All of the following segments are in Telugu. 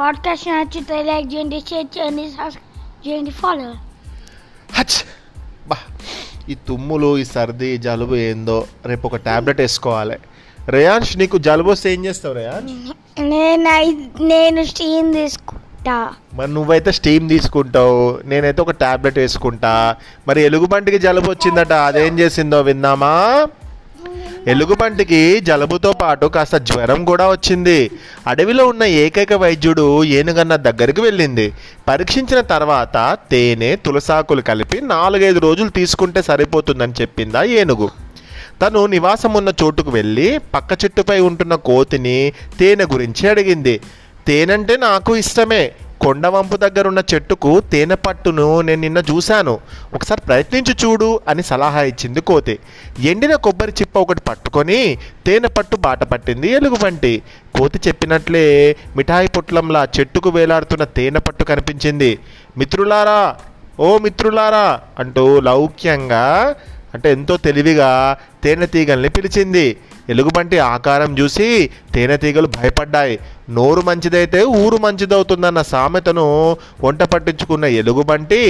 పాడ్కాస్ట్ నచ్చితే లైక్ చేయండి షేర్ చేయండి సబ్స్క్రైబ్ చేయండి ఫాలో హచ్! బా ఈ తుమ్ములు ఈ సర్ది జలుబు ఏందో రేపు ఒక టాబ్లెట్ వేసుకోవాలి. రేయాన్ష్ నీకు జలుబు వస్తే ఏం చేస్తావు రేయాన్ష్? నేను నేను స్టీమ్ తీసుకుంటా. మరి నువ్వైతే స్టీమ్ తీసుకుంటావు నేనైతే ఒక టాబ్లెట్ వేసుకుంటా. మరి ఎలుగుబంటికి జలుబు వచ్చిందట అదేం చేసిందో విందామా? ఎలుగుబంటికి జలుబుతో పాటు కాస్త జ్వరం కూడా వచ్చింది. అడవిలో ఉన్న ఏకైక వైద్యుడు ఏనుగన్న దగ్గరికి వెళ్ళింది. పరీక్షించిన తర్వాత తేనె తులసాకులు కలిపి నాలుగైదు రోజులు తీసుకుంటే సరిపోతుందని చెప్పిందా ఏనుగు. తను నివాసం ఉన్న చోటుకు వెళ్ళి పక్క చెట్టుపై ఉంటున్న కోతిని తేనె గురించి అడిగింది. తేనంటే నాకు ఇష్టమే. కొండవంపు దగ్గర ఉన్న చెట్టుకు తేనె పట్టును నేను నిన్న చూశాను. ఒకసారి ప్రయత్నించి చూడు అని సలహా ఇచ్చింది కోతి. ఎండిన కొబ్బరి చిప్ప ఒకటి పట్టుకొని తేనె పట్టు బాట పట్టింది ఎలుగుబంటి కోతి చెప్పినట్లే మిఠాయి పొట్లంలా చెట్టుకు వేలాడుతున్న తేనె పట్టు కనిపించింది. మిత్రులారా ఓ మిత్రులారా అంటూ లౌక్యంగా అంటే ఎంతో తెలివిగా తేనెటీగల్ని పిలిచింది. ఎలుగుబంటి ఆకారం చూసి తేనెటీగలు భయపడ్డాయి. నోరు మంచిదైతే ఊరు మంచిదవుతుందన్న సామెతను వంట పట్టించుకున్న ఎలుగుబంటి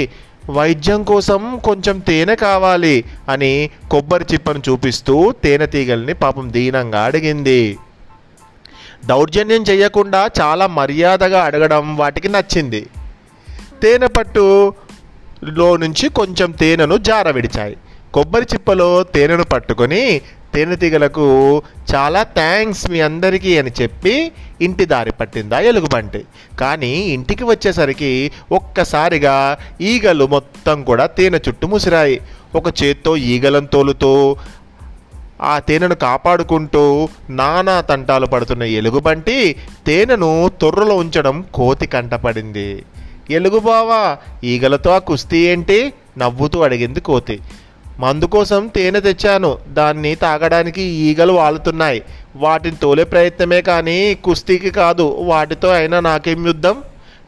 వైద్యం కోసం కొంచెం తేనె కావాలి అని కొబ్బరి చిప్పను చూపిస్తూ తేనెటీగల్ని పాపం దీనంగా అడిగింది. దౌర్జన్యం చేయకుండా చాలా మర్యాదగా అడగడం వాటికి నచ్చింది. తేనె పట్టులో నుంచి కొంచెం తేనెను జార విడిచాయి కొబ్బరి చిప్పలో తేనెను పట్టుకొని తేనెటీగలకు చాలా థ్యాంక్స్ మీ అందరికీ అని చెప్పి ఇంటి దారి పట్టిందా ఎలుగుబంటి. కానీ ఇంటికి వచ్చేసరికి ఒక్కసారిగా ఈగలు మొత్తం కూడా తేనె చుట్టూ ముసిరాయి. ఒక చేత్తో ఈగలను తోలుతూ ఆ తేనెను కాపాడుకుంటూ నానా తంటాలు పడుతున్న ఎలుగుబంటి తేనెను తొర్రలో ఉంచడం కోతి కంటపడింది ఎలుగుబావా ఈగలతో ఆ కుస్తీ ఏంటి? నవ్వుతూ అడిగింది కోతి. మందు కోసం తేనె తెచ్చాను. దాన్ని తాగడానికి ఈగలు వాలుతున్నాయి. వాటిని తోలే ప్రయత్నమే కానీ కుస్తీకి కాదు. వాటితో అయినా నాకేం యుద్ధం?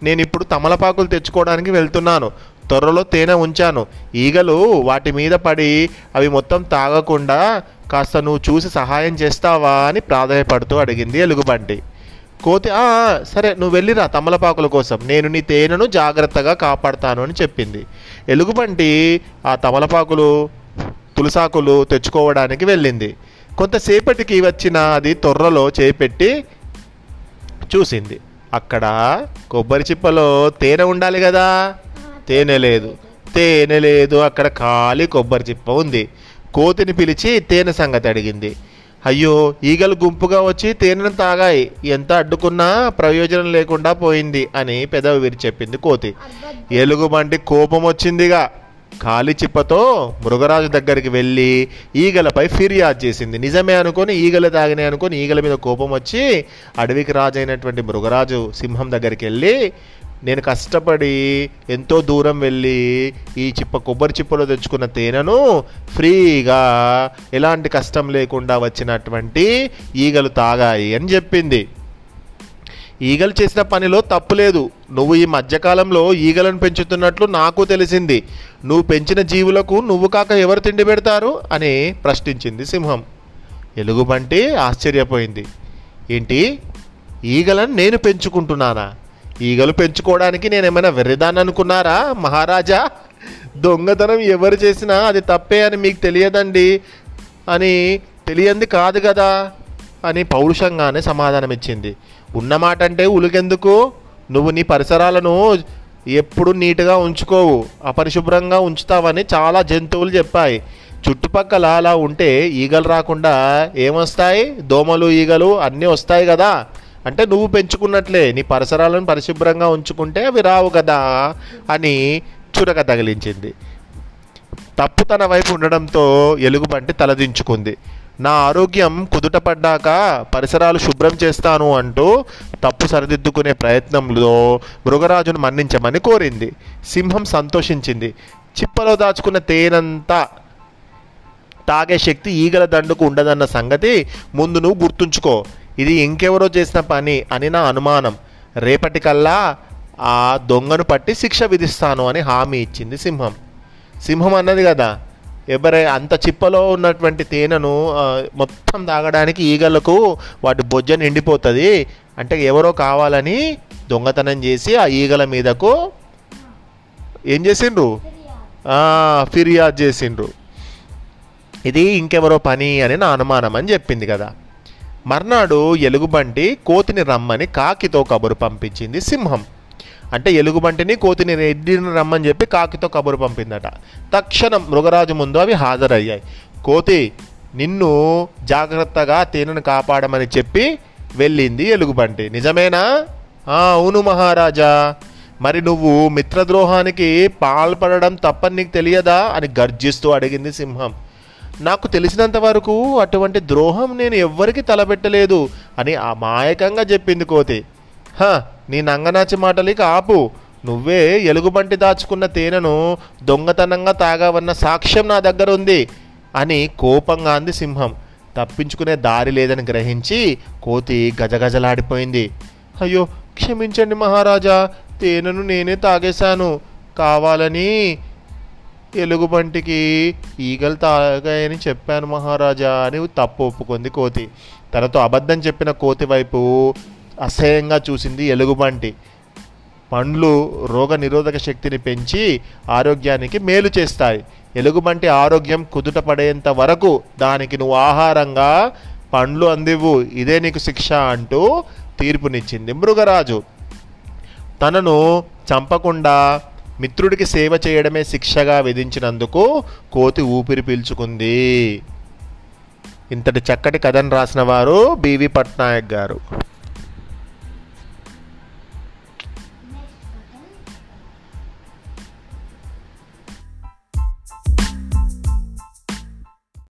నేను ఇప్పుడు తమలపాకులు తెచ్చుకోవడానికి వెళ్తున్నాను. త్వరలో తేనె ఉంచాను. ఈగలు వాటి మీద పడి అవి మొత్తం తాగకుండా కాస్త నువ్వు చూసి సహాయం చేస్తావా అని ప్రాధాయపడుతూ అడిగింది ఎలుగుబంటి. కోతి సరే నువ్వు వెళ్ళిరా తమలపాకుల కోసం. నేను నీ తేనెను జాగ్రత్తగా కాపాడతాను అని చెప్పింది. ఎలుగుబంటి ఆ తమలపాకులు తులసాకులు తెచ్చుకోవడానికి వెళ్ళింది. కొంతసేపటికి వచ్చిన అది తొర్రలో చేపెట్టి చూసింది. అక్కడ కొబ్బరి చిప్పలో తేనె ఉండాలి కదా? తేనె లేదు. తేనె లేదు. అక్కడ ఖాళీ కొబ్బరి చిప్ప ఉంది. కోతిని పిలిచి తేనె సంగతి అడిగింది. అయ్యో ఈగలు గుంపుగా వచ్చి తేనెను తాగాయి. ఎంత అడ్డుకున్నా ప్రయోజనం లేకుండా పోయింది అని పెదవి విరి చెప్పింది కోతి. ఎలుగుబంటి కోపం వచ్చిందిగా. ఖాళీ చిప్పతో మృగరాజు దగ్గరికి వెళ్ళి ఈగలపై ఫిర్యాదు చేసింది. నిజమే అనుకొని ఈగలు తాగినాయి అనుకొని ఈగల మీద కోపం వచ్చి అడవికి రాజైనటువంటి మృగరాజు సింహం దగ్గరికి వెళ్ళి నేను కష్టపడి ఎంతో దూరం వెళ్ళి ఈ చిప్ప కొబ్బరి చిప్పలో తెచ్చుకున్న తేనెను ఫ్రీగా ఎలాంటి కష్టం లేకుండా వచ్చినటువంటి ఈగలు తాగాయి అని చెప్పింది. ఈగలు చేసిన పనిలో తప్పు లేదు. నువ్వు ఈ మధ్యకాలంలో ఈగలను పెంచుతున్నట్లు నాకు తెలిసింది. నువ్వు పెంచిన జీవులకు నువ్వు కాక ఎవరు తిండి పెడతారు? అని ప్రశ్నించింది సింహం. ఎలుగుబంటి ఆశ్చర్యపోయింది. ఏంటి? ఈగలను నేను పెంచుకుంటున్నానా? ఈగలు పెంచుకోవడానికి నేను ఏమైనా వెర్రిదాన్ని అనుకున్నారా మహారాజా? దొంగతనం ఎవరు చేసినా అది తప్పే అని మీకు తెలియదండి అని తెలియంది కాదు కదా అని పౌరుషంగానే సమాధానం ఇచ్చింది ఉన్నమాట అంటే ఉలికెందుకు? నువ్వు నీ పరిసరాలను ఎప్పుడు నీట్గా ఉంచుకోవు అపరిశుభ్రంగా ఉంచుతావని చాలా జంతువులు చెప్పాయి. చుట్టుపక్కల అలా ఉంటే ఈగలు రాకుండా ఏమొస్తాయి? దోమలు ఈగలు అన్నీ వస్తాయి కదా? అంటే నువ్వు పెంచుకున్నట్లే నీ పరిసరాలను పరిశుభ్రంగా ఉంచుకుంటే అవి రావు కదా? అని చురక తగిలించింది. తప్పు తన వైపు ఉండడంతో ఎలుగుబంటి తలదించుకుంది. నా ఆరోగ్యం కుదుటపడ్డాక పరిసరాలు శుభ్రం చేస్తాను అంటూ తప్పు సరిదిద్దుకునే ప్రయత్నంలో మృగరాజును మన్నించమని కోరింది. సింహం సంతోషించింది. చిప్పలో దాచుకున్న తేనంతా తాగే శక్తి ఈగల దండుకు ఉండదన్న సంగతి ముందు నువ్వు గుర్తుంచుకో. ఇది ఇంకెవరో చేసిన పని అని నా అనుమానం. రేపటికల్లా ఆ దొంగను పట్టి శిక్ష విధిస్తాను అని హామీ ఇచ్చింది సింహం. సింహం అన్నది కదా ఎవరై అంత చిప్పలో ఉన్నటువంటి తేనెను మొత్తం తాగడానికి ఈగలకు వాటి బొజ్జ నిండిపోతుంది. అంటే ఎవరో కావాలని దొంగతనం చేసి ఆ ఈగల మీదకు ఏం చేసిండ్రు? ఫిర్యాదు చేసిండ్రు. ఇది ఇంకెవరో పని అని నా అనుమానం అని చెప్పింది కదా. మర్నాడు ఎలుగుబంటి కోతిని రమ్మని కాకితో కబురు పంపించింది సింహం. అంటే ఎలుగుబంటిని కోతిని రెడ్డిని రమ్మని చెప్పి కాకితో కబురు పంపిందట. తక్షణం మృగరాజు ముందు అవి హాజరయ్యాయి. కోతి నిన్ను జాగ్రత్తగా తేనెను కాపాడమని చెప్పి వెళ్ళింది ఎలుగుబంటి. నిజమేనా? "ఆ, అవును మహారాజా. మరి నువ్వు మిత్రద్రోహానికి పాల్పడడం తప్పని నీకు తెలియదా? అని గర్జిస్తూ అడిగింది సింహం. నాకు తెలిసినంత వరకు అటువంటి ద్రోహం నేను ఎవ్వరికి తలపెట్టలేదు అని అమాయకంగా చెప్పింది కోతి. హ నీ నంగనాచి మాటలికి ఆపు. నువ్వే ఎలుగుబంటి దాచుకున్న తేనెను దొంగతనంగా తాగావన్న సాక్ష్యం నా దగ్గర ఉంది అని కోపంగా అంది సింహం. తప్పించుకునే దారి లేదని గ్రహించి కోతి గజగజలాడిపోయింది. అయ్యో క్షమించండి మహారాజా తేనెను నేనే తాగేశాను. కావాలని ఎలుగుబంటికి ఈగలు తాగాయని చెప్పాను మహారాజా అని తప్పు ఒప్పుకుంది కోతి. తనతో అబద్ధం చెప్పిన కోతి వైపు అసహ్యంగా చూసింది ఎలుగుబంటి. పండ్లు రోగ నిరోధక శక్తిని పెంచి ఆరోగ్యానికి మేలు చేస్తాయి. ఎలుగుబంటి ఆరోగ్యం కుదుట పడేంత వరకు దానికి నువ్వు ఆహారంగా పండ్లు అందివ్వు. ఇదే నీకు శిక్ష అంటూ తీర్పునిచ్చింది మృగరాజు. తనను చంపకుండా మిత్రుడికి సేవ చేయడమే శిక్షగా విధించినందుకు కోతి ఊపిరి పీల్చుకుంది. ఇంతటి చక్కటి కథను రాసిన వారు బివి పట్నాయక్ గారు.